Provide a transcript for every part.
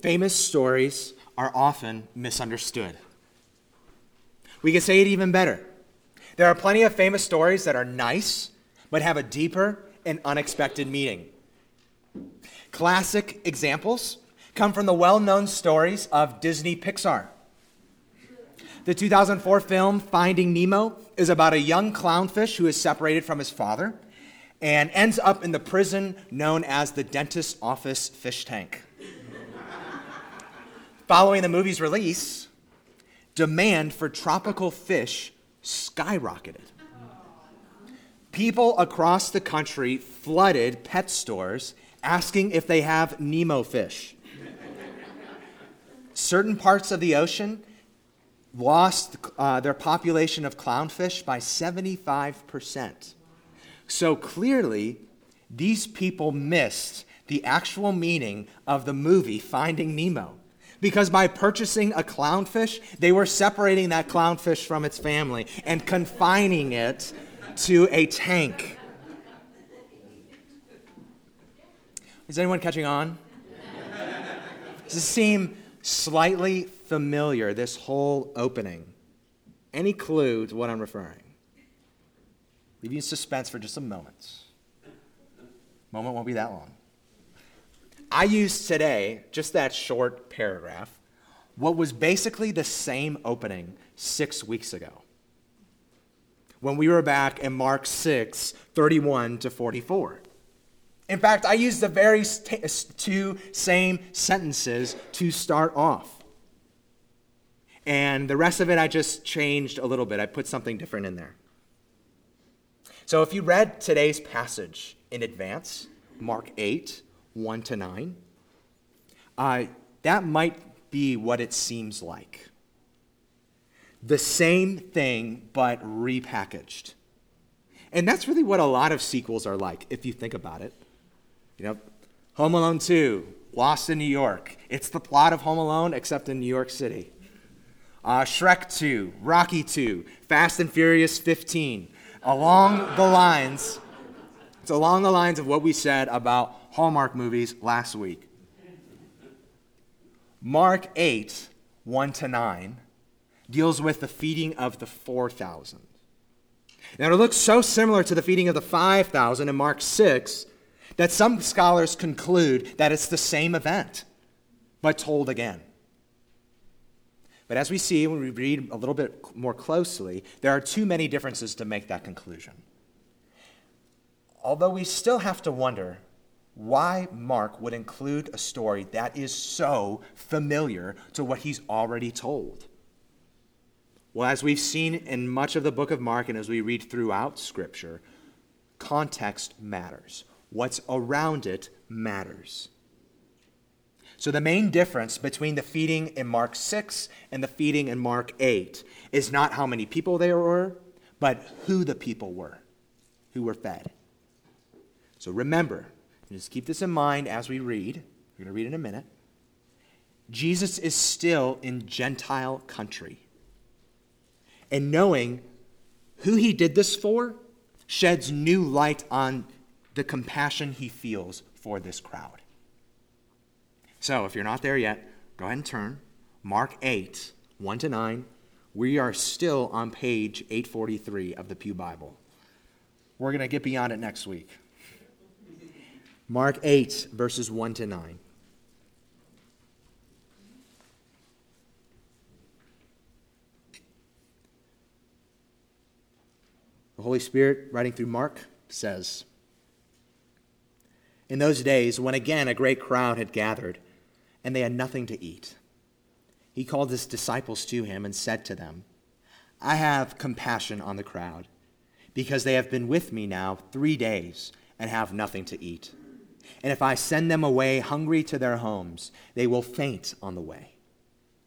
famous stories are often misunderstood. We can say it even better. There are plenty of famous stories that are nice, but have a deeper and unexpected meaning. Classic examples come from the well known stories of Disney Pixar. The 2004 film Finding Nemo is about a young clownfish who is separated from his father and ends up in the prison known as the dentist's office fish tank. Following the movie's release, demand for tropical fish skyrocketed. People across the country flooded pet stores asking if they have Nemo fish. Certain parts of the ocean lost uh, their population of clownfish by 75%. So clearly, these people missed the actual meaning of the movie Finding Nemo. Because by purchasing a clownfish, they were separating that clownfish from its family and confining it to a tank. Is anyone catching on? Does this seem slightly familiar, this whole opening? Any clue to what I'm referring? Leave you in suspense for just a moment. Moment won't be that long. I used today, just that short paragraph, what was basically the same opening six weeks ago when we were back in Mark 6, 31 to 44. In fact, I used the very two same sentences to start off. And the rest of it I just changed a little bit. I put something different in there. So if you read today's passage in advance, Mark 8, 1 to 9, uh, that might be what it seems like. The same thing, but repackaged. And that's really what a lot of sequels are like, if you think about it. You know, Home Alone 2, Lost in New York. It's the plot of Home Alone, except in New York City. Uh, Shrek 2, Rocky 2, Fast and Furious 15, along the lines, it's along the lines of what we said about Hallmark movies last week. Mark 8, 1 to 9, deals with the feeding of the 4,000. Now, it looks so similar to the feeding of the 5,000 in Mark 6 that some scholars conclude that it's the same event, but told again. But as we see when we read a little bit more closely, there are too many differences to make that conclusion. Although we still have to wonder why Mark would include a story that is so familiar to what he's already told. Well, as we've seen in much of the book of Mark and as we read throughout Scripture, context matters. What's around it matters. So, the main difference between the feeding in Mark 6 and the feeding in Mark 8 is not how many people there were, but who the people were who were fed. So, remember, just keep this in mind as we read. We're going to read in a minute. Jesus is still in Gentile country. And knowing who he did this for sheds new light on the compassion he feels for this crowd. So if you're not there yet, go ahead and turn. Mark 8, 1 to 9. We are still on page 843 of the Pew Bible. We're going to get beyond it next week. Mark 8, verses 1 to 9. The Holy Spirit, writing through Mark, says In those days, when again a great crowd had gathered, and they had nothing to eat. He called his disciples to him and said to them, I have compassion on the crowd, because they have been with me now three days and have nothing to eat. And if I send them away hungry to their homes, they will faint on the way.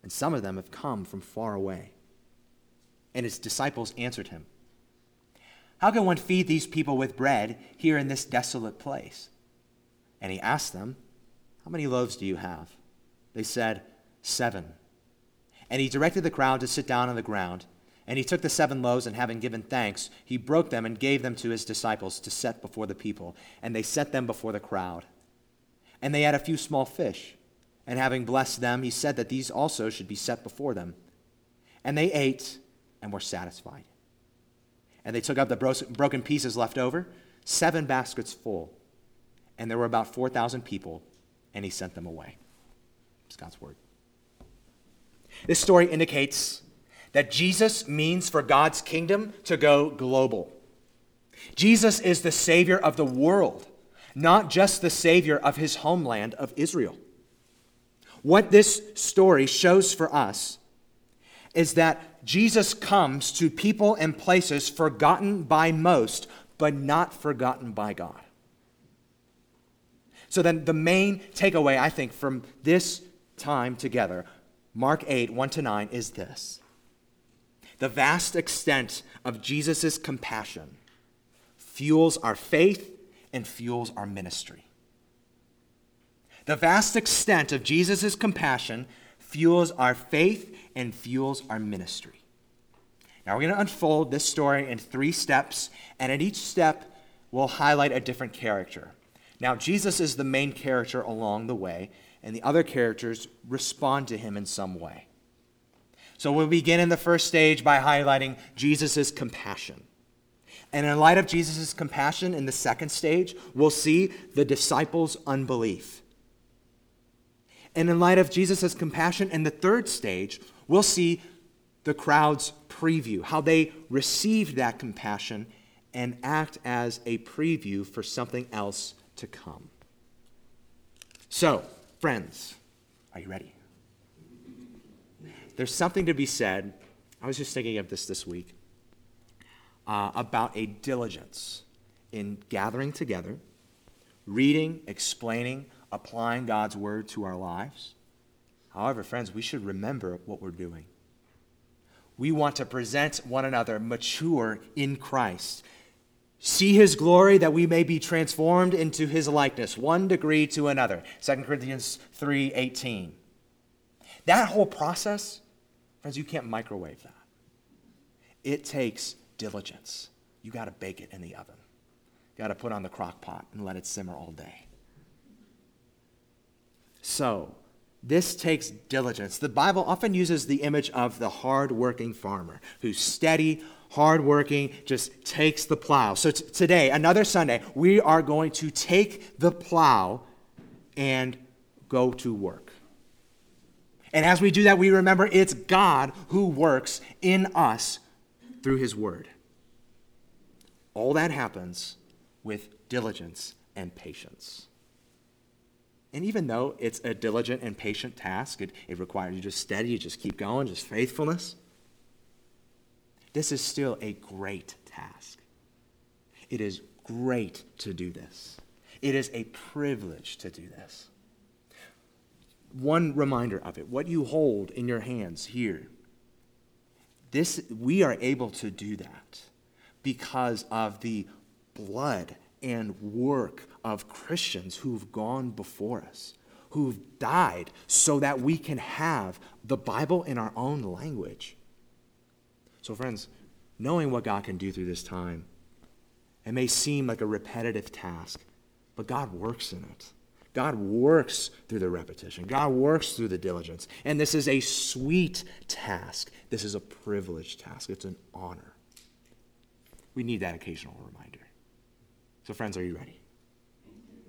And some of them have come from far away. And his disciples answered him, How can one feed these people with bread here in this desolate place? And he asked them, How many loaves do you have? They said, Seven. And he directed the crowd to sit down on the ground. And he took the seven loaves, and having given thanks, he broke them and gave them to his disciples to set before the people. And they set them before the crowd. And they had a few small fish. And having blessed them, he said that these also should be set before them. And they ate and were satisfied. And they took up the broken pieces left over, seven baskets full. And there were about 4,000 people, and he sent them away. It's God's word. This story indicates that Jesus means for God's kingdom to go global. Jesus is the Savior of the world, not just the Savior of his homeland of Israel. What this story shows for us is that Jesus comes to people and places forgotten by most, but not forgotten by God. So then, the main takeaway, I think, from this time together, Mark 8, 1 to 9, is this the vast extent of Jesus' compassion fuels our faith and fuels our ministry. The vast extent of Jesus' compassion fuels our faith and fuels our ministry. Now, we're going to unfold this story in three steps, and at each step, we'll highlight a different character. Now, Jesus is the main character along the way, and the other characters respond to him in some way. So we'll begin in the first stage by highlighting Jesus' compassion. And in light of Jesus' compassion in the second stage, we'll see the disciples' unbelief. And in light of Jesus' compassion in the third stage, we'll see the crowd's preview, how they received that compassion and act as a preview for something else to come. So, friends, are you ready? There's something to be said. I was just thinking of this this week uh, about a diligence in gathering together, reading, explaining, applying God's word to our lives. However, friends, we should remember what we're doing. We want to present one another mature in Christ. See his glory that we may be transformed into his likeness, one degree to another. 2 Corinthians 3:18. That whole process, friends, you can't microwave that. It takes diligence. You got to bake it in the oven. You got to put on the crock pot and let it simmer all day. So, this takes diligence. The Bible often uses the image of the hard-working farmer who's steady, hardworking, just takes the plow. So t- today, another Sunday, we are going to take the plow and go to work. And as we do that, we remember it's God who works in us through his word. All that happens with diligence and patience. And even though it's a diligent and patient task, it, it requires you just steady, you just keep going, just faithfulness. This is still a great task. It is great to do this. It is a privilege to do this one reminder of it what you hold in your hands here. This, we are able to do that because of the blood and work of Christians who've gone before us, who've died so that we can have the Bible in our own language. So, friends, knowing what God can do through this time, it may seem like a repetitive task, but God works in it. God works through the repetition. God works through the diligence. And this is a sweet task. This is a privileged task. It's an honor. We need that occasional reminder. So, friends, are you ready?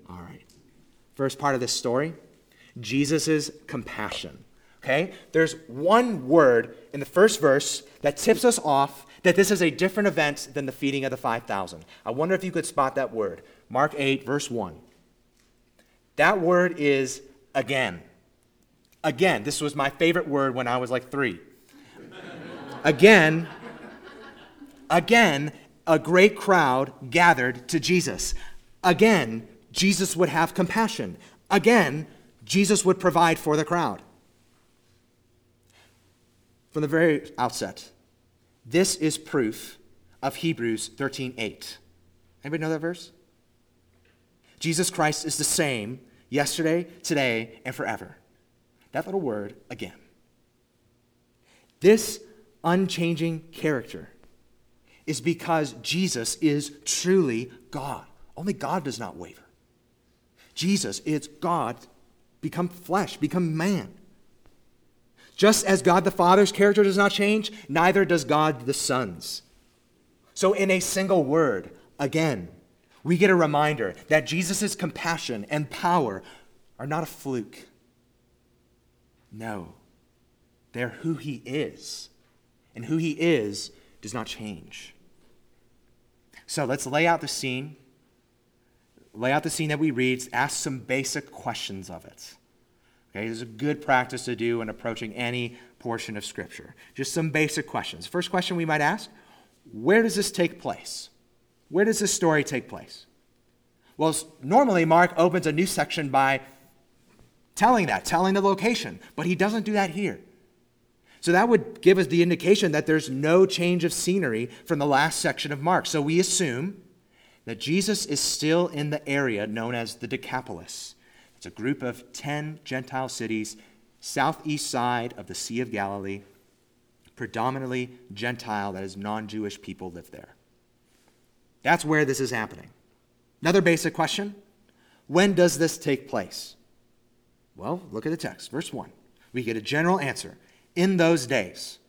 All right. First part of this story Jesus' compassion. Okay? There's one word in the first verse that tips us off that this is a different event than the feeding of the 5,000. I wonder if you could spot that word. Mark 8, verse 1. That word is again. Again, this was my favorite word when I was like three. again, again, a great crowd gathered to Jesus. Again, Jesus would have compassion. Again, Jesus would provide for the crowd. From the very outset, this is proof of Hebrews 13:8. Anybody know that verse? Jesus Christ is the same yesterday, today, and forever. That little word, again. This unchanging character is because Jesus is truly God. Only God does not waver. Jesus is God become flesh, become man. Just as God the Father's character does not change, neither does God the Son's. So, in a single word, again, we get a reminder that Jesus' compassion and power are not a fluke. No, they're who he is. And who he is does not change. So let's lay out the scene. Lay out the scene that we read, ask some basic questions of it. Okay, this is a good practice to do in approaching any portion of Scripture. Just some basic questions. First question we might ask Where does this take place? Where does this story take place? Well, normally Mark opens a new section by telling that, telling the location, but he doesn't do that here. So that would give us the indication that there's no change of scenery from the last section of Mark. So we assume that Jesus is still in the area known as the Decapolis. It's a group of 10 Gentile cities southeast side of the Sea of Galilee, predominantly Gentile, that is, non Jewish people live there. That's where this is happening. Another basic question when does this take place? Well, look at the text, verse 1. We get a general answer. In those days.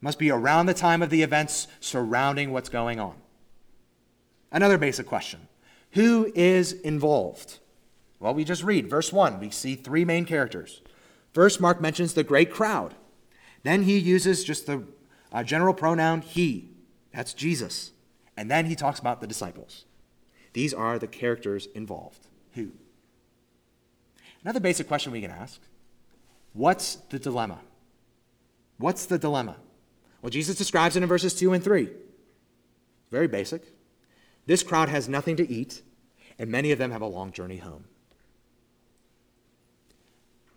Must be around the time of the events surrounding what's going on. Another basic question Who is involved? Well, we just read verse 1. We see three main characters. First, Mark mentions the great crowd. Then he uses just the uh, general pronoun he. That's Jesus. And then he talks about the disciples. These are the characters involved. Who? Another basic question we can ask what's the dilemma? What's the dilemma? Well, Jesus describes it in verses 2 and 3. Very basic. This crowd has nothing to eat, and many of them have a long journey home.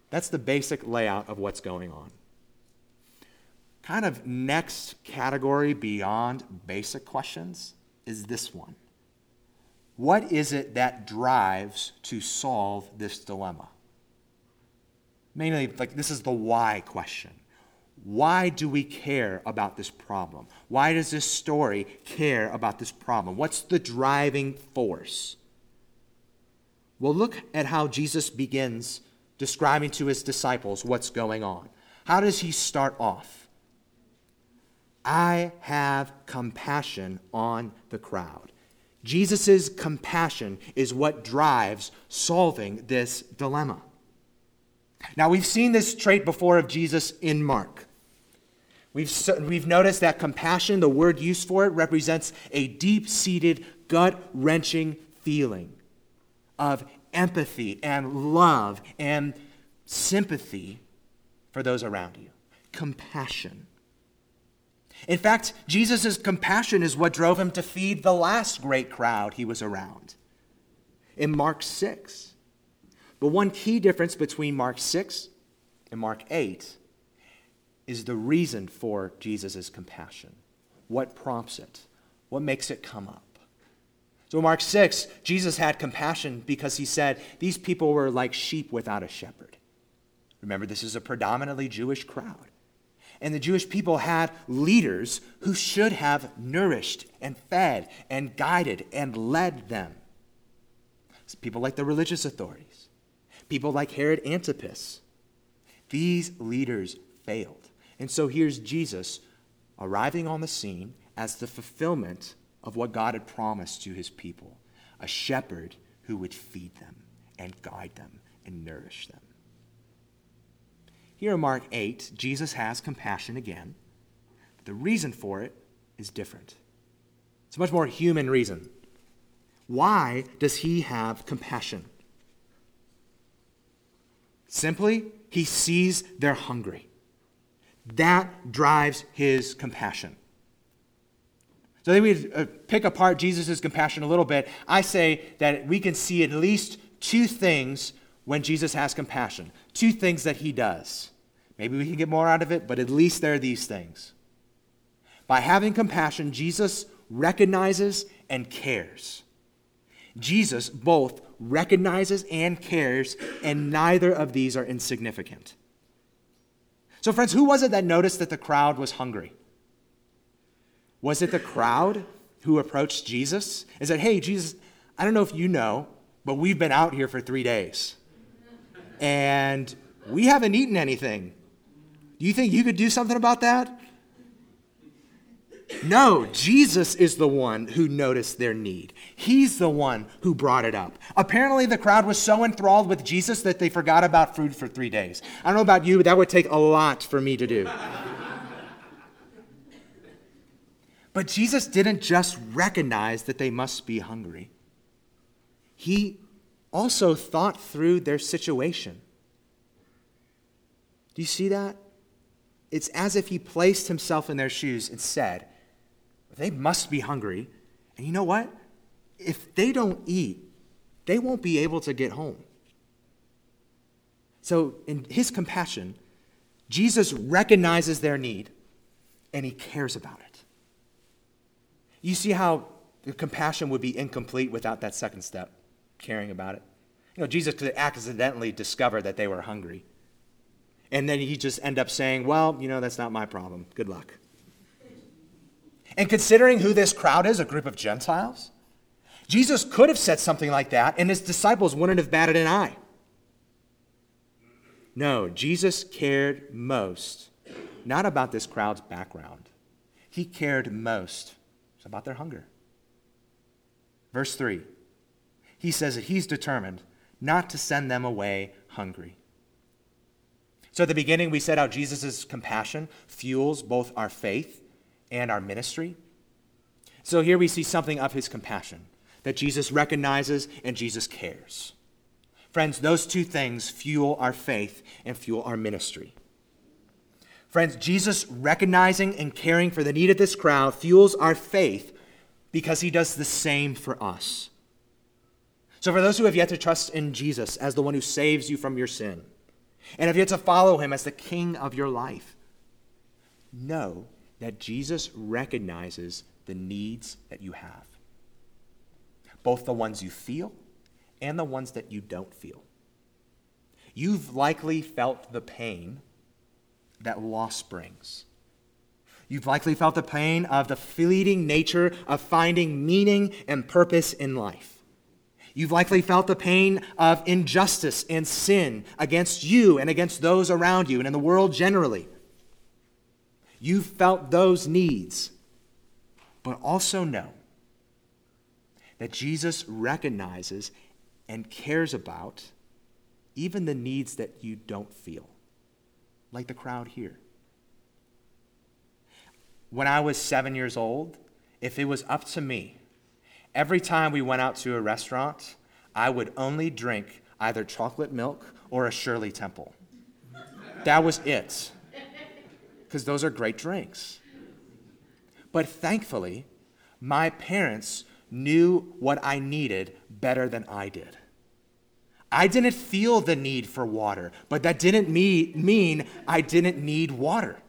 That's the basic layout of what's going on. Kind of next category beyond basic questions is this one what is it that drives to solve this dilemma? Mainly, like, this is the why question. Why do we care about this problem? Why does this story care about this problem? What's the driving force? Well, look at how Jesus begins describing to his disciples what's going on. How does he start off? I have compassion on the crowd. Jesus' compassion is what drives solving this dilemma. Now, we've seen this trait before of Jesus in Mark. We've, we've noticed that compassion, the word used for it, represents a deep seated, gut wrenching feeling of empathy and love and sympathy for those around you. Compassion. In fact, Jesus' compassion is what drove him to feed the last great crowd he was around in Mark 6. But one key difference between Mark 6 and Mark 8 is the reason for Jesus' compassion. What prompts it? What makes it come up? So, in Mark 6, Jesus had compassion because he said, These people were like sheep without a shepherd. Remember, this is a predominantly Jewish crowd. And the Jewish people had leaders who should have nourished and fed and guided and led them. People like the religious authorities, people like Herod Antipas. These leaders failed. And so here's Jesus arriving on the scene as the fulfillment of what God had promised to his people a shepherd who would feed them and guide them and nourish them. Here in Mark 8, Jesus has compassion again. But the reason for it is different. It's a much more human reason. Why does he have compassion? Simply, he sees they're hungry. That drives his compassion. So then we uh, pick apart Jesus' compassion a little bit. I say that we can see at least two things when Jesus has compassion, two things that he does. Maybe we can get more out of it, but at least there are these things. By having compassion, Jesus recognizes and cares. Jesus both recognizes and cares, and neither of these are insignificant. So, friends, who was it that noticed that the crowd was hungry? Was it the crowd who approached Jesus and said, Hey, Jesus, I don't know if you know, but we've been out here for three days. And we haven't eaten anything. Do you think you could do something about that? No, Jesus is the one who noticed their need. He's the one who brought it up. Apparently, the crowd was so enthralled with Jesus that they forgot about food for three days. I don't know about you, but that would take a lot for me to do. but Jesus didn't just recognize that they must be hungry, He also thought through their situation. Do you see that? It's as if he placed himself in their shoes and said, They must be hungry. And you know what? If they don't eat, they won't be able to get home. So, in his compassion, Jesus recognizes their need and he cares about it. You see how the compassion would be incomplete without that second step, caring about it. You know, Jesus could accidentally discover that they were hungry. And then he just end up saying, well, you know, that's not my problem. Good luck. And considering who this crowd is, a group of Gentiles, Jesus could have said something like that, and his disciples wouldn't have batted an eye. No, Jesus cared most not about this crowd's background. He cared most about their hunger. Verse 3, he says that he's determined not to send them away hungry. So at the beginning, we said how Jesus' compassion fuels both our faith and our ministry. So here we see something of his compassion that Jesus recognizes and Jesus cares. Friends, those two things fuel our faith and fuel our ministry. Friends, Jesus recognizing and caring for the need of this crowd fuels our faith because he does the same for us. So, for those who have yet to trust in Jesus as the one who saves you from your sin, and have yet to follow him as the king of your life, know that Jesus recognizes the needs that you have, both the ones you feel and the ones that you don't feel. You've likely felt the pain that loss brings. You've likely felt the pain of the fleeting nature of finding meaning and purpose in life. You've likely felt the pain of injustice and sin against you and against those around you and in the world generally. You've felt those needs, but also know that Jesus recognizes and cares about even the needs that you don't feel, like the crowd here. When I was seven years old, if it was up to me, Every time we went out to a restaurant, I would only drink either chocolate milk or a Shirley Temple. That was it. Because those are great drinks. But thankfully, my parents knew what I needed better than I did. I didn't feel the need for water, but that didn't mean I didn't need water.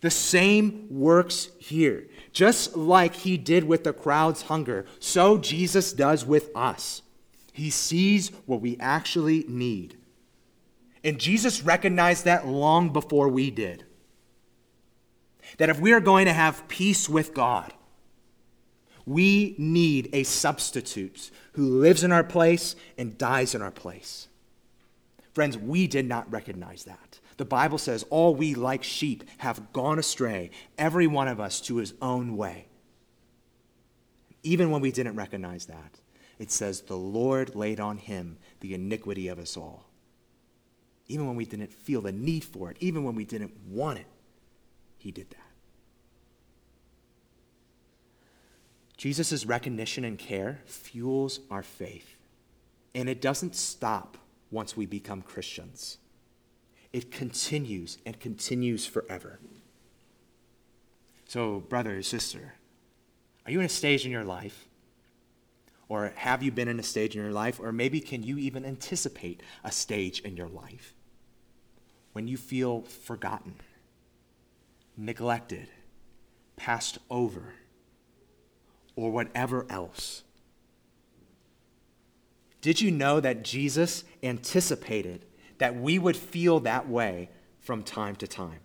The same works here. Just like he did with the crowd's hunger, so Jesus does with us. He sees what we actually need. And Jesus recognized that long before we did. That if we are going to have peace with God, we need a substitute who lives in our place and dies in our place. Friends, we did not recognize that. The Bible says, All we like sheep have gone astray, every one of us to his own way. Even when we didn't recognize that, it says, The Lord laid on him the iniquity of us all. Even when we didn't feel the need for it, even when we didn't want it, he did that. Jesus' recognition and care fuels our faith. And it doesn't stop once we become Christians it continues and continues forever. So, brother or sister, are you in a stage in your life? Or have you been in a stage in your life? Or maybe can you even anticipate a stage in your life when you feel forgotten, neglected, passed over, or whatever else? Did you know that Jesus anticipated that we would feel that way from time to time.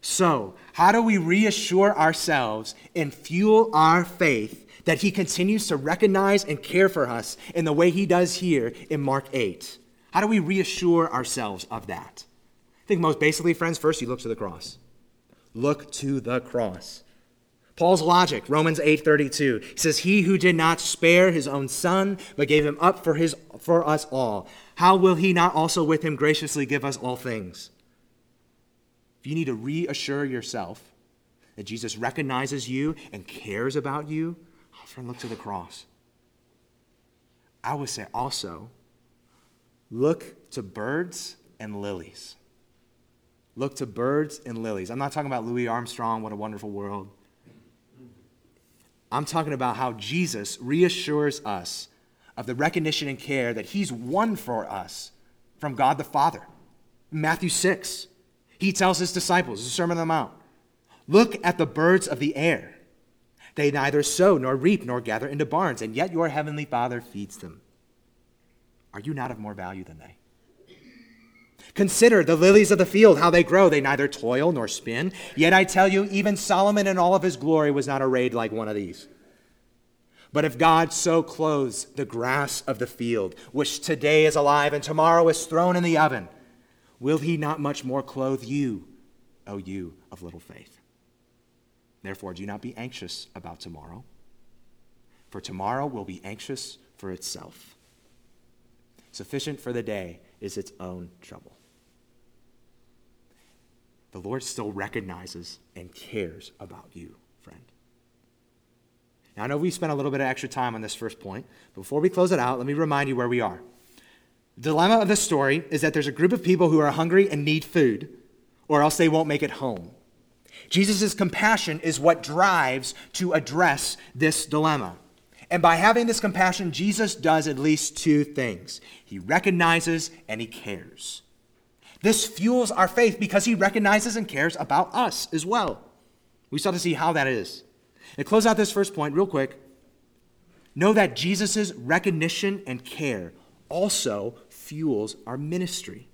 So, how do we reassure ourselves and fuel our faith that he continues to recognize and care for us in the way he does here in Mark 8. How do we reassure ourselves of that? I think most basically, friends, first you look to the cross. Look to the cross. Paul's logic, Romans 8:32. He says, "He who did not spare his own son, but gave him up for his for us all, how will he not also with him graciously give us all things?" If you need to reassure yourself that Jesus recognizes you and cares about you, friend, look to the cross. I would say also, look to birds and lilies. Look to birds and lilies. I'm not talking about Louis Armstrong, what a wonderful world. I'm talking about how Jesus reassures us of the recognition and care that he's won for us from God the Father. Matthew 6, he tells his disciples, the Sermon on the Mount, look at the birds of the air. They neither sow nor reap nor gather into barns, and yet your heavenly Father feeds them. Are you not of more value than they? Consider the lilies of the field, how they grow. They neither toil nor spin. Yet I tell you, even Solomon in all of his glory was not arrayed like one of these. But if God so clothes the grass of the field, which today is alive and tomorrow is thrown in the oven, will he not much more clothe you, O you of little faith? Therefore, do not be anxious about tomorrow, for tomorrow will be anxious for itself. Sufficient for the day is its own trouble the Lord still recognizes and cares about you, friend. Now, I know we spent a little bit of extra time on this first point. But before we close it out, let me remind you where we are. The dilemma of this story is that there's a group of people who are hungry and need food, or else they won't make it home. Jesus' compassion is what drives to address this dilemma. And by having this compassion, Jesus does at least two things he recognizes and he cares. This fuels our faith because he recognizes and cares about us as well. We start to see how that is. And close out this first point real quick. Know that Jesus' recognition and care also fuels our ministry.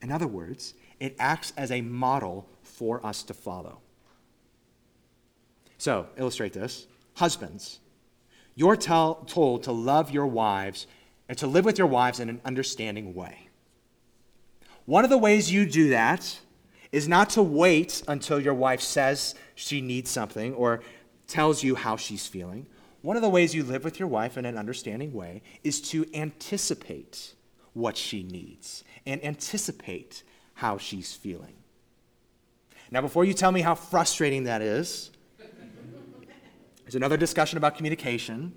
In other words, it acts as a model for us to follow. So, illustrate this. Husbands, you're tell, told to love your wives and to live with your wives in an understanding way. One of the ways you do that is not to wait until your wife says she needs something or tells you how she's feeling. One of the ways you live with your wife in an understanding way is to anticipate what she needs and anticipate how she's feeling. Now, before you tell me how frustrating that is, there's another discussion about communication.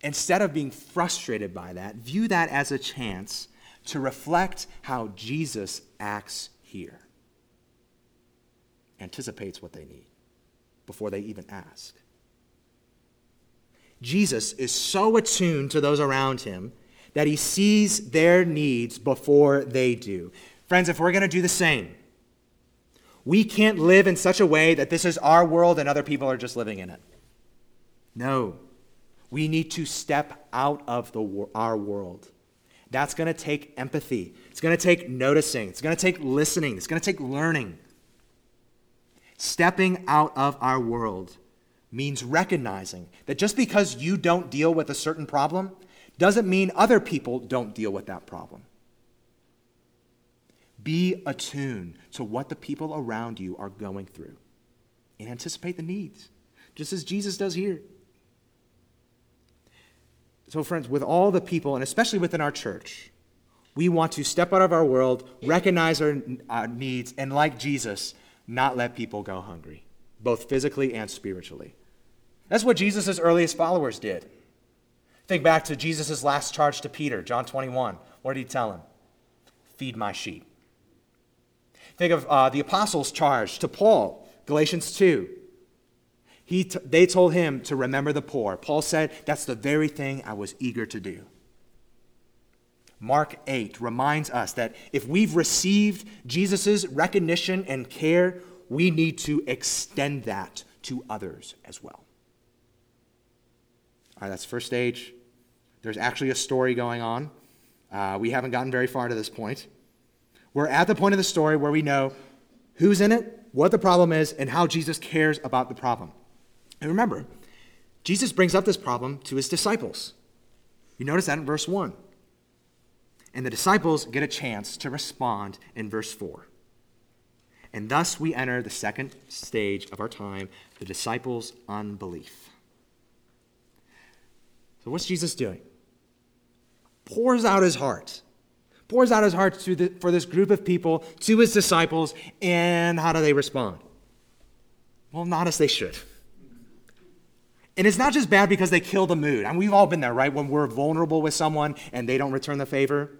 Instead of being frustrated by that, view that as a chance to reflect how Jesus acts here. Anticipates what they need before they even ask. Jesus is so attuned to those around him that he sees their needs before they do. Friends, if we're going to do the same, we can't live in such a way that this is our world and other people are just living in it. No. We need to step out of the, our world that's going to take empathy. It's going to take noticing. It's going to take listening. It's going to take learning. Stepping out of our world means recognizing that just because you don't deal with a certain problem doesn't mean other people don't deal with that problem. Be attuned to what the people around you are going through and anticipate the needs, just as Jesus does here. So, friends, with all the people, and especially within our church, we want to step out of our world, recognize our, our needs, and like Jesus, not let people go hungry, both physically and spiritually. That's what Jesus' earliest followers did. Think back to Jesus' last charge to Peter, John 21. What did he tell him? Feed my sheep. Think of uh, the apostles' charge to Paul, Galatians 2. He t- they told him to remember the poor. Paul said, That's the very thing I was eager to do. Mark 8 reminds us that if we've received Jesus' recognition and care, we need to extend that to others as well. All right, that's first stage. There's actually a story going on. Uh, we haven't gotten very far to this point. We're at the point of the story where we know who's in it, what the problem is, and how Jesus cares about the problem. And remember, Jesus brings up this problem to his disciples. You notice that in verse 1. And the disciples get a chance to respond in verse 4. And thus we enter the second stage of our time the disciples' unbelief. So, what's Jesus doing? Pours out his heart. Pours out his heart the, for this group of people, to his disciples, and how do they respond? Well, not as they should. And it's not just bad because they kill the mood. I mean, we've all been there, right? When we're vulnerable with someone and they don't return the favor.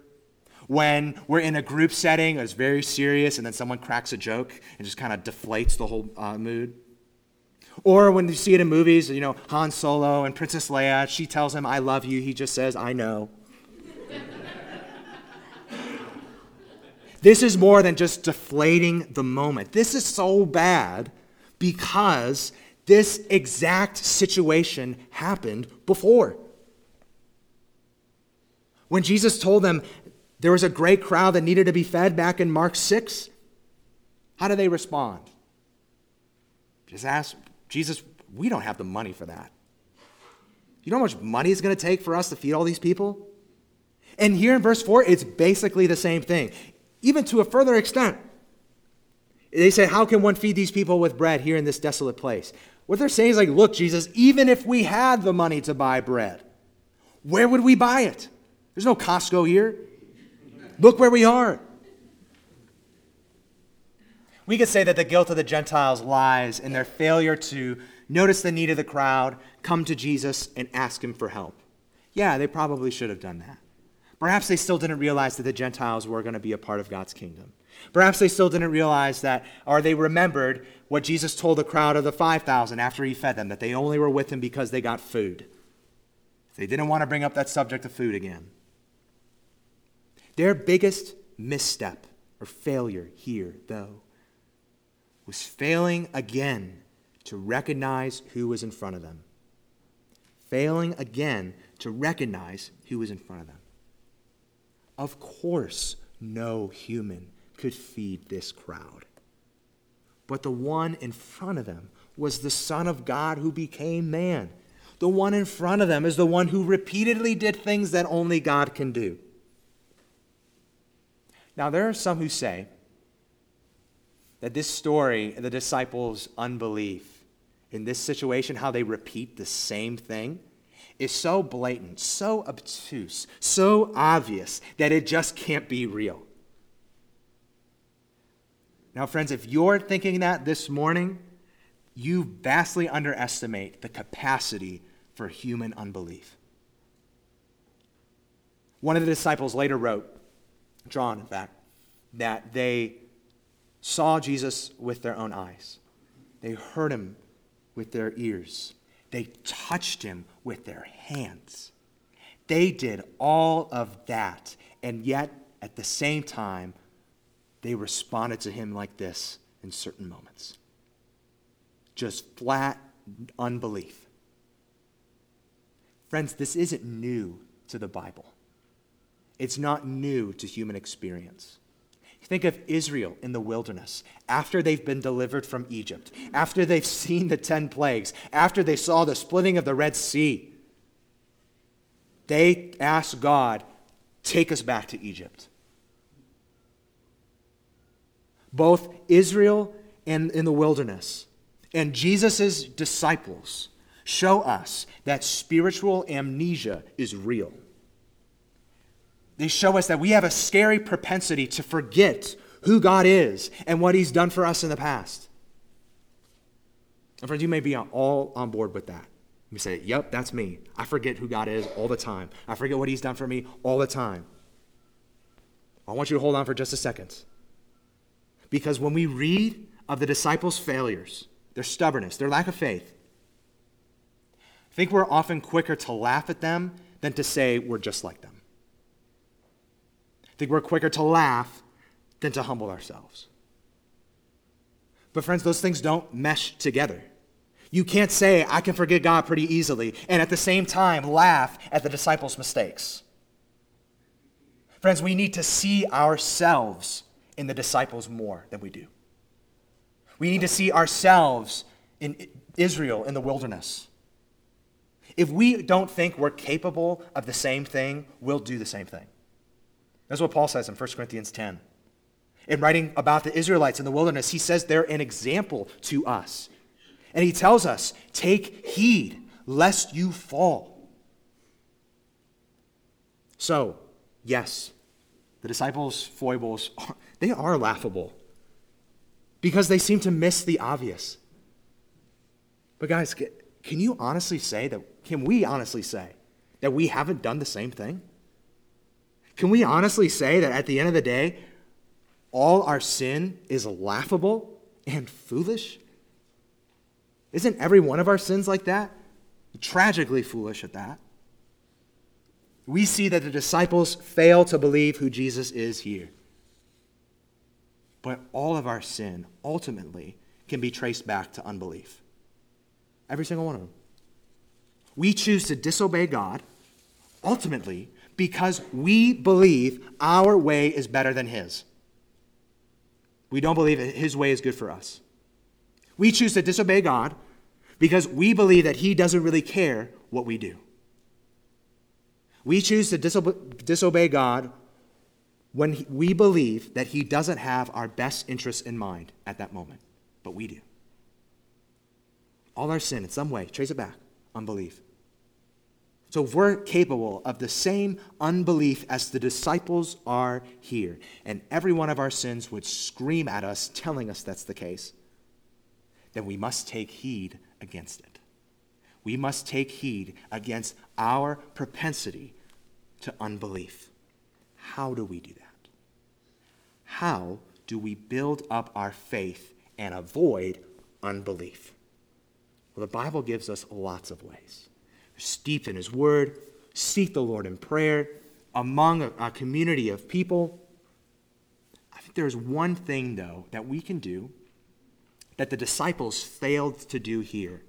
When we're in a group setting, it's very serious, and then someone cracks a joke and just kind of deflates the whole uh, mood. Or when you see it in movies, you know, Han Solo and Princess Leia, she tells him, I love you. He just says, I know. this is more than just deflating the moment. This is so bad because this exact situation happened before. When Jesus told them there was a great crowd that needed to be fed back in Mark 6, how do they respond? Just ask Jesus, we don't have the money for that. You know how much money it's going to take for us to feed all these people? And here in verse 4, it's basically the same thing, even to a further extent. They say, How can one feed these people with bread here in this desolate place? What they're saying is like, Look, Jesus, even if we had the money to buy bread, where would we buy it? There's no Costco here. Look where we are. We could say that the guilt of the Gentiles lies in their failure to notice the need of the crowd, come to Jesus, and ask him for help. Yeah, they probably should have done that. Perhaps they still didn't realize that the Gentiles were going to be a part of God's kingdom. Perhaps they still didn't realize that, or they remembered what Jesus told the crowd of the 5,000 after he fed them, that they only were with him because they got food. They didn't want to bring up that subject of food again. Their biggest misstep or failure here, though, was failing again to recognize who was in front of them. Failing again to recognize who was in front of them. Of course, no human could feed this crowd. But the one in front of them was the Son of God who became man. The one in front of them is the one who repeatedly did things that only God can do. Now, there are some who say that this story, the disciples' unbelief in this situation, how they repeat the same thing, is so blatant, so obtuse, so obvious that it just can't be real. Now, friends, if you're thinking that this morning, you vastly underestimate the capacity for human unbelief. One of the disciples later wrote, John, in fact, that they saw Jesus with their own eyes, they heard him with their ears, they touched him with their hands. They did all of that, and yet at the same time, they responded to him like this in certain moments just flat unbelief. Friends, this isn't new to the Bible. It's not new to human experience. Think of Israel in the wilderness after they've been delivered from Egypt, after they've seen the 10 plagues, after they saw the splitting of the Red Sea. They asked God, take us back to Egypt. Both Israel and in the wilderness and Jesus' disciples show us that spiritual amnesia is real. They show us that we have a scary propensity to forget who God is and what He's done for us in the past. And friends, you may be all on board with that. You say, Yep, that's me. I forget who God is all the time. I forget what He's done for me all the time. I want you to hold on for just a second. Because when we read of the disciples' failures, their stubbornness, their lack of faith, I think we're often quicker to laugh at them than to say we're just like them. I think we're quicker to laugh than to humble ourselves. But, friends, those things don't mesh together. You can't say, I can forgive God pretty easily, and at the same time laugh at the disciples' mistakes. Friends, we need to see ourselves in the disciples more than we do. We need to see ourselves in Israel in the wilderness. If we don't think we're capable of the same thing, we'll do the same thing. That's what Paul says in 1 Corinthians 10. In writing about the Israelites in the wilderness, he says they're an example to us. And he tells us, take heed lest you fall. So, yes, the disciples' foibles, they are laughable because they seem to miss the obvious. But, guys, can you honestly say that, can we honestly say that we haven't done the same thing? Can we honestly say that at the end of the day, all our sin is laughable and foolish? Isn't every one of our sins like that? Tragically foolish at that. We see that the disciples fail to believe who Jesus is here. But all of our sin ultimately can be traced back to unbelief. Every single one of them. We choose to disobey God ultimately because we believe our way is better than His. We don't believe that His way is good for us. We choose to disobey God because we believe that He doesn't really care what we do. We choose to disobey God when he, we believe that He doesn't have our best interests in mind at that moment, but we do. All our sin, in some way, trace it back unbelief. So if we're capable of the same unbelief as the disciples are here, and every one of our sins would scream at us, telling us that's the case, then we must take heed against it. We must take heed against our propensity to unbelief. How do we do that? How do we build up our faith and avoid unbelief? Well, the Bible gives us lots of ways. Steeped in His Word, seek the Lord in prayer, among a, a community of people. I think there's one thing, though, that we can do that the disciples failed to do here.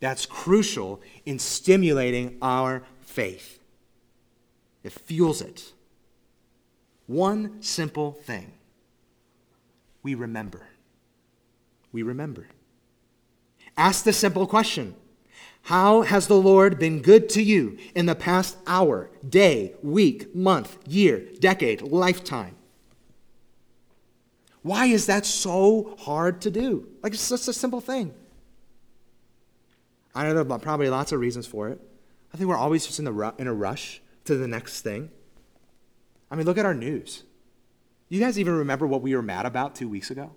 That's crucial in stimulating our faith. It fuels it. One simple thing we remember. We remember. Ask the simple question How has the Lord been good to you in the past hour, day, week, month, year, decade, lifetime? Why is that so hard to do? Like, it's just a simple thing. I know there are probably lots of reasons for it. I think we're always just in, the in a rush to the next thing. I mean, look at our news. You guys even remember what we were mad about two weeks ago?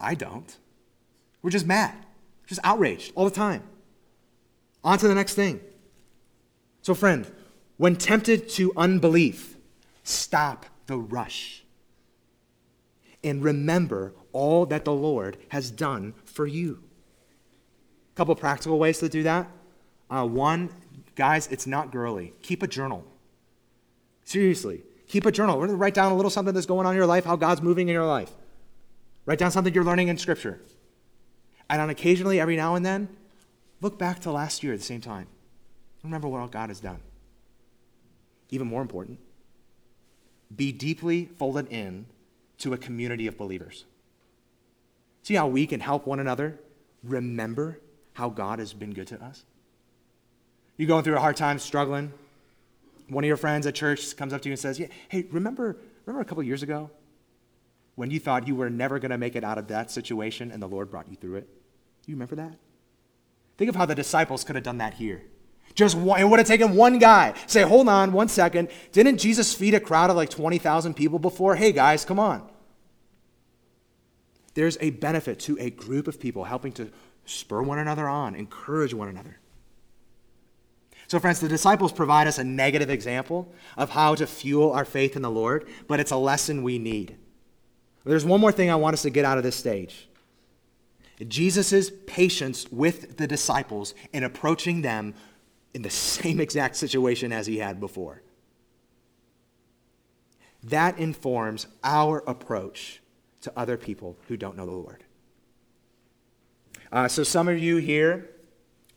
I don't. We're just mad, just outraged all the time. On to the next thing. So, friend, when tempted to unbelief, stop the rush and remember all that the Lord has done for you. A couple practical ways to do that. Uh, one, guys, it's not girly. Keep a journal. Seriously, keep a journal. Write down a little something that's going on in your life, how God's moving in your life. Write down something you're learning in Scripture. And on occasionally, every now and then, look back to last year at the same time. Remember what God has done. Even more important, be deeply folded in to a community of believers. See how we can help one another remember how God has been good to us? You going through a hard time, struggling, one of your friends at church comes up to you and says, yeah, Hey, remember, remember a couple years ago when you thought you were never going to make it out of that situation and the Lord brought you through it? You remember that? Think of how the disciples could have done that here. Just one, it would have taken one guy. Say, hold on one second. Didn't Jesus feed a crowd of like 20,000 people before? Hey, guys, come on. There's a benefit to a group of people helping to spur one another on, encourage one another. So, friends, the disciples provide us a negative example of how to fuel our faith in the Lord, but it's a lesson we need. There's one more thing I want us to get out of this stage Jesus' patience with the disciples in approaching them in the same exact situation as he had before. That informs our approach to other people who don't know the Lord. Uh, so, some of you here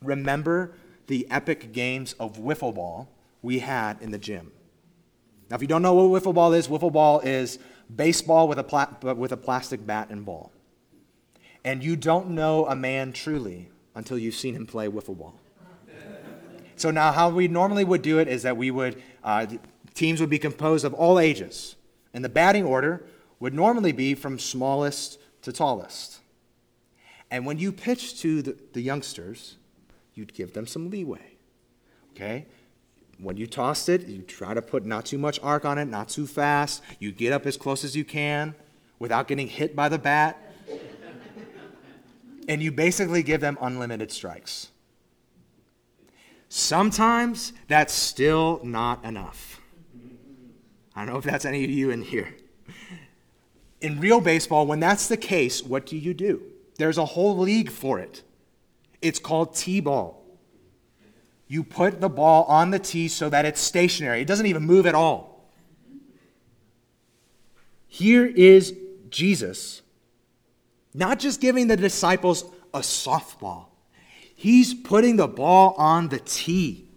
remember the epic games of wiffle ball we had in the gym. Now, if you don't know what wiffle ball is, wiffle ball is baseball with a, pla- with a plastic bat and ball. And you don't know a man truly until you've seen him play wiffle ball. So now, how we normally would do it is that we would, uh, teams would be composed of all ages. And the batting order would normally be from smallest to tallest. And when you pitch to the, the youngsters, you'd give them some leeway. Okay? When you tossed it, you try to put not too much arc on it, not too fast. You get up as close as you can without getting hit by the bat. and you basically give them unlimited strikes. Sometimes that's still not enough. I don't know if that's any of you in here. In real baseball, when that's the case, what do you do? There's a whole league for it. It's called T ball. You put the ball on the tee so that it's stationary, it doesn't even move at all. Here is Jesus, not just giving the disciples a softball, he's putting the ball on the tee.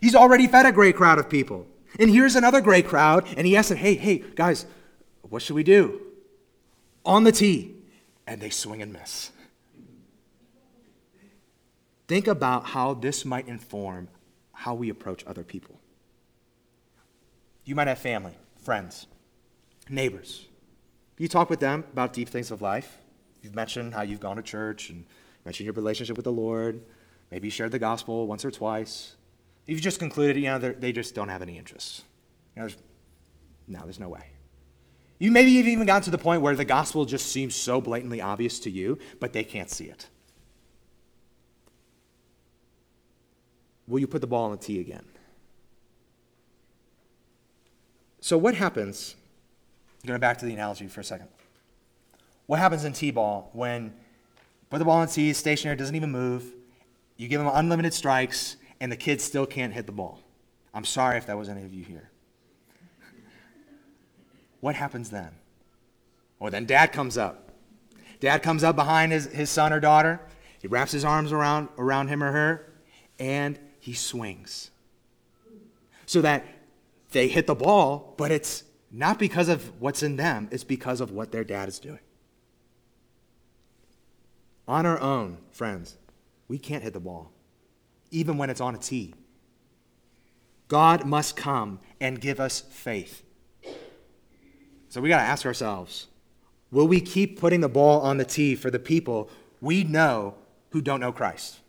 He's already fed a great crowd of people. And here's another great crowd, and he asks them, hey, hey, guys, what should we do? On the tee. And they swing and miss. Think about how this might inform how we approach other people. You might have family, friends, neighbors. You talk with them about deep things of life. You've mentioned how you've gone to church and mentioned your relationship with the Lord. Maybe you shared the gospel once or twice. You've just concluded, you know, they just don't have any interest. You know, there's, no, there's no way. You maybe you've even gotten to the point where the gospel just seems so blatantly obvious to you, but they can't see it. Will you put the ball on the tee again? So, what happens, going back to the analogy for a second, what happens in T ball when put the ball on tee, stationary, doesn't even move, you give them unlimited strikes, and the kids still can't hit the ball? I'm sorry if that was any of you here. What happens then? Well, then dad comes up. Dad comes up behind his, his son or daughter. He wraps his arms around, around him or her, and he swings. So that they hit the ball, but it's not because of what's in them, it's because of what their dad is doing. On our own, friends, we can't hit the ball, even when it's on a tee. God must come and give us faith. So we got to ask ourselves will we keep putting the ball on the tee for the people we know who don't know Christ?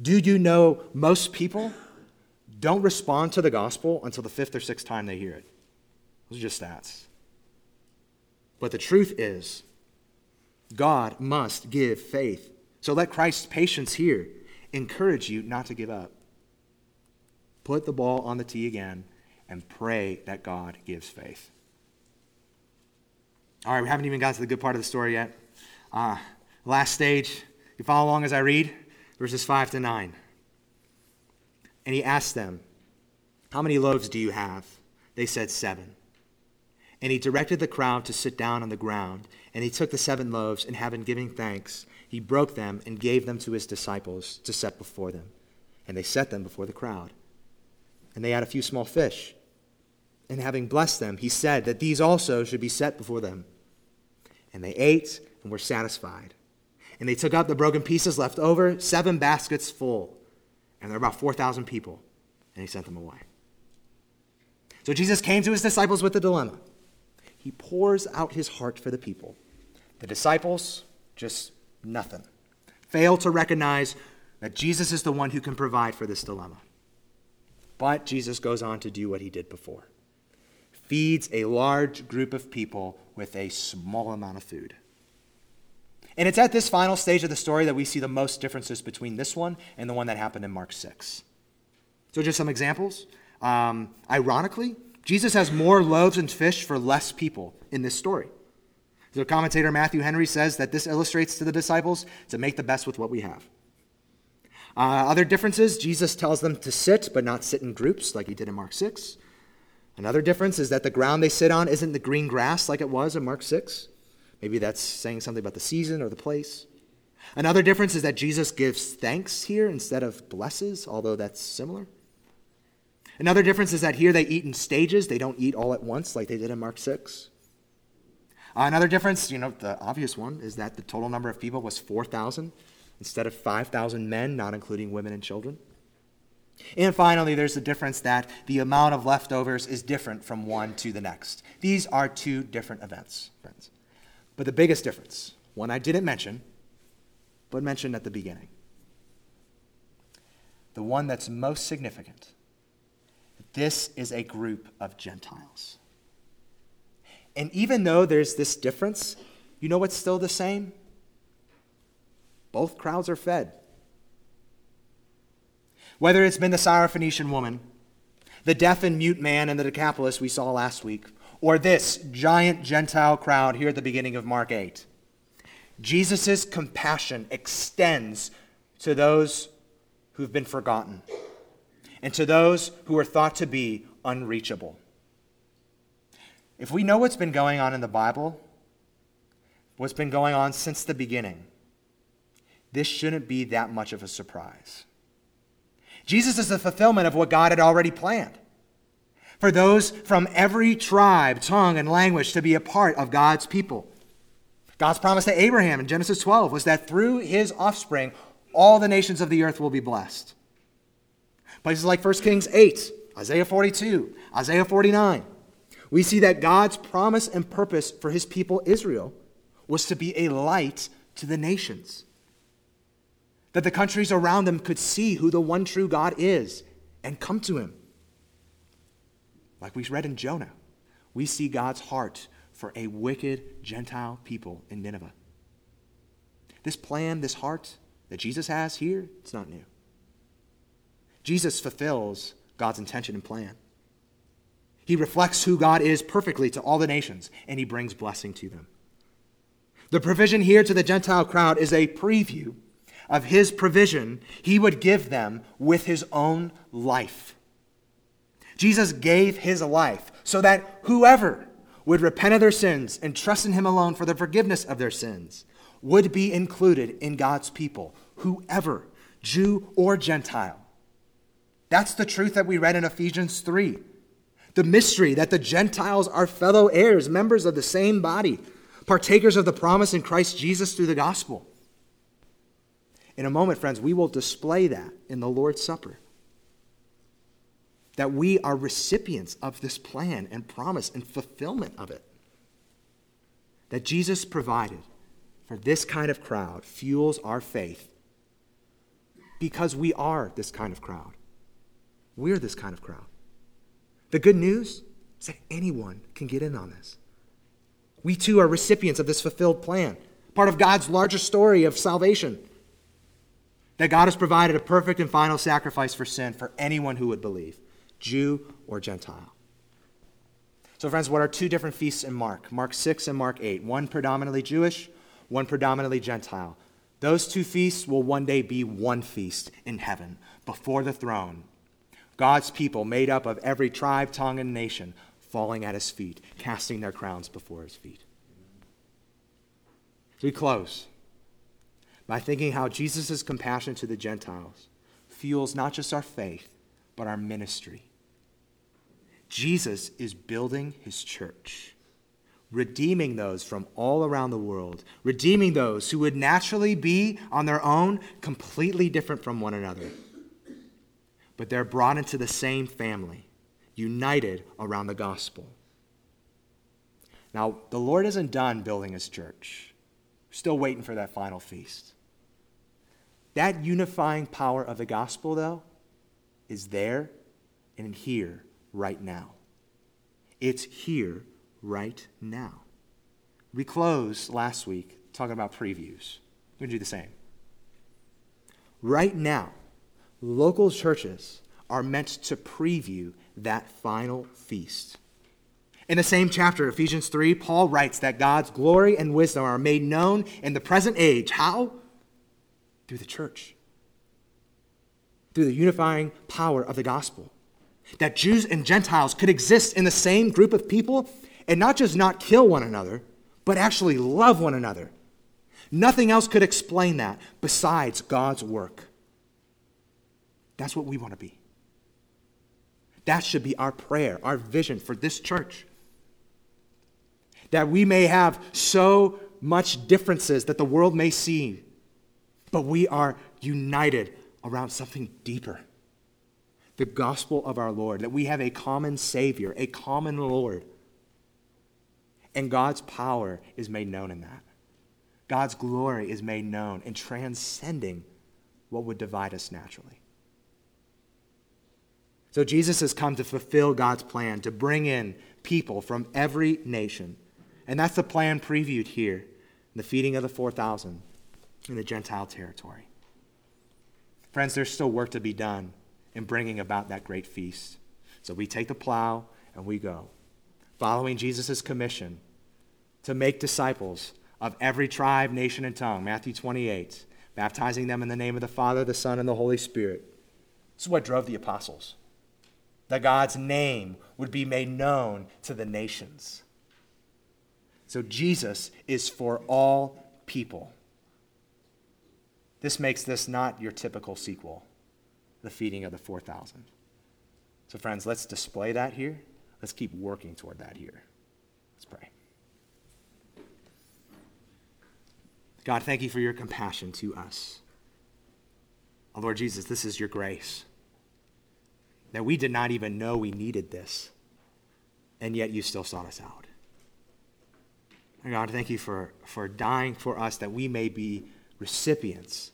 Do you know most people don't respond to the gospel until the fifth or sixth time they hear it? Those are just stats. But the truth is, God must give faith. So let Christ's patience here encourage you not to give up. Put the ball on the tee again and pray that God gives faith. All right, we haven't even got to the good part of the story yet. Uh, last stage, you follow along as I read verses 5 to 9. And he asked them, How many loaves do you have? They said, Seven. And he directed the crowd to sit down on the ground. And he took the seven loaves, and having given thanks, he broke them and gave them to his disciples to set before them. And they set them before the crowd. And they had a few small fish. And having blessed them, he said that these also should be set before them. And they ate and were satisfied. And they took out the broken pieces left over, seven baskets full. And there were about 4,000 people. And he sent them away. So Jesus came to his disciples with a dilemma. He pours out his heart for the people. The disciples, just nothing. Fail to recognize that Jesus is the one who can provide for this dilemma. But Jesus goes on to do what he did before feeds a large group of people with a small amount of food. And it's at this final stage of the story that we see the most differences between this one and the one that happened in Mark 6. So, just some examples. Um, ironically, Jesus has more loaves and fish for less people in this story. The commentator Matthew Henry says that this illustrates to the disciples to make the best with what we have. Uh, other differences Jesus tells them to sit, but not sit in groups like he did in Mark 6. Another difference is that the ground they sit on isn't the green grass like it was in Mark 6. Maybe that's saying something about the season or the place. Another difference is that Jesus gives thanks here instead of blesses, although that's similar. Another difference is that here they eat in stages. They don't eat all at once like they did in Mark 6. Uh, another difference, you know, the obvious one, is that the total number of people was 4,000. instead of 5,000 men, not including women and children. And finally, there's the difference that the amount of leftovers is different from one to the next. These are two different events, friends. But the biggest difference, one I didn't mention, but mentioned at the beginning, the one that's most significant, this is a group of Gentiles. And even though there's this difference, you know what's still the same? Both crowds are fed. Whether it's been the Syrophoenician woman, the deaf and mute man in the Decapolis we saw last week, or this giant Gentile crowd here at the beginning of Mark 8, Jesus' compassion extends to those who've been forgotten and to those who are thought to be unreachable. If we know what's been going on in the Bible, what's been going on since the beginning, this shouldn't be that much of a surprise. Jesus is the fulfillment of what God had already planned. For those from every tribe, tongue, and language to be a part of God's people. God's promise to Abraham in Genesis 12 was that through his offspring, all the nations of the earth will be blessed. Places like 1 Kings 8, Isaiah 42, Isaiah 49, we see that God's promise and purpose for his people Israel was to be a light to the nations that the countries around them could see who the one true God is and come to him. Like we read in Jonah, we see God's heart for a wicked Gentile people in Nineveh. This plan, this heart that Jesus has here, it's not new. Jesus fulfills God's intention and plan. He reflects who God is perfectly to all the nations, and he brings blessing to them. The provision here to the Gentile crowd is a preview of his provision he would give them with his own life. Jesus gave his life so that whoever would repent of their sins and trust in him alone for the forgiveness of their sins would be included in God's people, whoever, Jew or Gentile. That's the truth that we read in Ephesians 3. The mystery that the Gentiles are fellow heirs, members of the same body, partakers of the promise in Christ Jesus through the gospel. In a moment, friends, we will display that in the Lord's Supper. That we are recipients of this plan and promise and fulfillment of it. That Jesus provided for this kind of crowd fuels our faith because we are this kind of crowd. We're this kind of crowd. The good news is that anyone can get in on this. We too are recipients of this fulfilled plan, part of God's larger story of salvation that God has provided a perfect and final sacrifice for sin for anyone who would believe, Jew or Gentile. So, friends, what are two different feasts in Mark? Mark 6 and Mark 8. One predominantly Jewish, one predominantly Gentile. Those two feasts will one day be one feast in heaven before the throne. God's people, made up of every tribe, tongue, and nation, falling at his feet, casting their crowns before his feet. So we close by thinking how Jesus' compassion to the Gentiles fuels not just our faith, but our ministry. Jesus is building his church, redeeming those from all around the world, redeeming those who would naturally be on their own completely different from one another. But they're brought into the same family, united around the gospel. Now, the Lord isn't done building his church. We're still waiting for that final feast. That unifying power of the gospel, though, is there and here right now. It's here right now. We closed last week talking about previews. We're going to do the same. Right now, local churches are meant to preview that final feast. In the same chapter, Ephesians 3, Paul writes that God's glory and wisdom are made known in the present age. How? through the church, through the unifying power of the gospel. That Jews and Gentiles could exist in the same group of people and not just not kill one another, but actually love one another. Nothing else could explain that besides God's work. That's what we want to be. That should be our prayer, our vision for this church. That we may have so much differences that the world may see but we are united around something deeper the gospel of our Lord, that we have a common Savior, a common Lord. And God's power is made known in that. God's glory is made known in transcending what would divide us naturally. So Jesus has come to fulfill God's plan, to bring in people from every nation. And that's the plan previewed here in the feeding of the 4,000 in the Gentile territory. Friends, there's still work to be done in bringing about that great feast. So we take the plow and we go, following Jesus' commission to make disciples of every tribe, nation, and tongue. Matthew 28, baptizing them in the name of the Father, the Son, and the Holy Spirit. This is what drove the apostles that God's name would be made known to the nations. So Jesus is for all people. This makes this not your typical sequel, the feeding of the 4,000. So, friends, let's display that here. Let's keep working toward that here. Let's pray. God, thank you for your compassion to us. Oh, Lord Jesus, this is your grace. That we did not even know we needed this, and yet you still sought us out. And God, thank you for, for dying for us that we may be recipients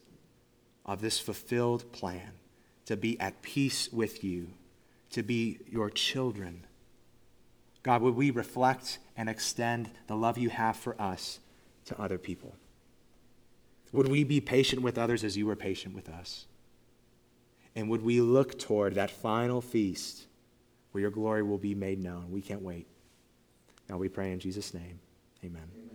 of this fulfilled plan to be at peace with you, to be your children. God, would we reflect and extend the love you have for us to other people? Would we be patient with others as you were patient with us? And would we look toward that final feast where your glory will be made known? We can't wait. Now we pray in Jesus' name. Amen.